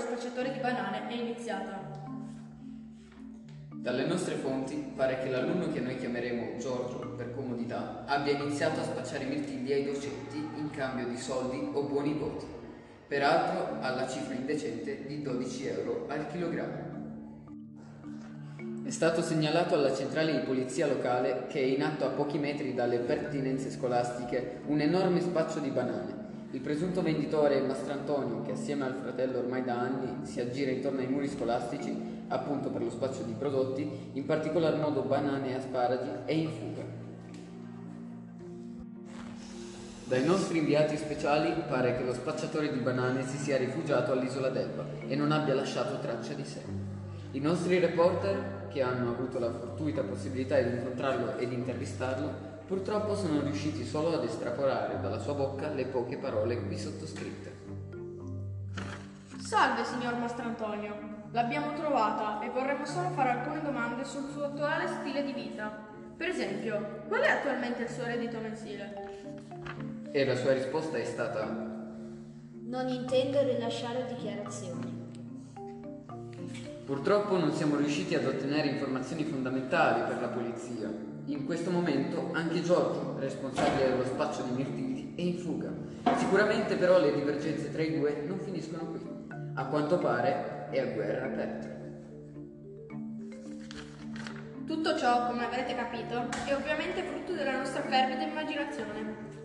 spacciatore di banane è iniziata. Dalle nostre fonti pare che l'alunno che noi chiameremo Giorgio per comodità abbia iniziato a spacciare mirtilli ai docenti in cambio di soldi o buoni voti, peraltro alla cifra indecente di 12 euro al chilogrammo. È stato segnalato alla centrale di polizia locale che è in atto a pochi metri dalle pertinenze scolastiche un enorme spaccio di banane. Il presunto venditore Mastrantonio, che assieme al fratello ormai da anni si aggira intorno ai muri scolastici appunto per lo spaccio di prodotti, in particolar modo banane e asparagi, è in fuga. Dai nostri inviati speciali pare che lo spacciatore di banane si sia rifugiato all'isola d'Elba e non abbia lasciato traccia di sé. I nostri reporter, che hanno avuto la fortuita possibilità di incontrarlo ed intervistarlo, purtroppo sono riusciti solo ad estrapolare dalla sua bocca le poche parole qui sottoscritte. Salve, signor Mastrantonio. L'abbiamo trovata e vorremmo solo fare alcune domande sul suo attuale stile di vita. Per esempio, qual è attualmente il suo reddito mensile? E la sua risposta è stata Non intendo rilasciare dichiarazioni. Purtroppo non siamo riusciti ad ottenere informazioni fondamentali per la polizia. In questo momento anche Giorgio, responsabile dello spaccio di mirtilli, è in fuga. Sicuramente però le divergenze tra i due non finiscono qui. A quanto pare è a guerra aperta. Tutto ciò, come avrete capito, è ovviamente frutto della nostra fervida immaginazione.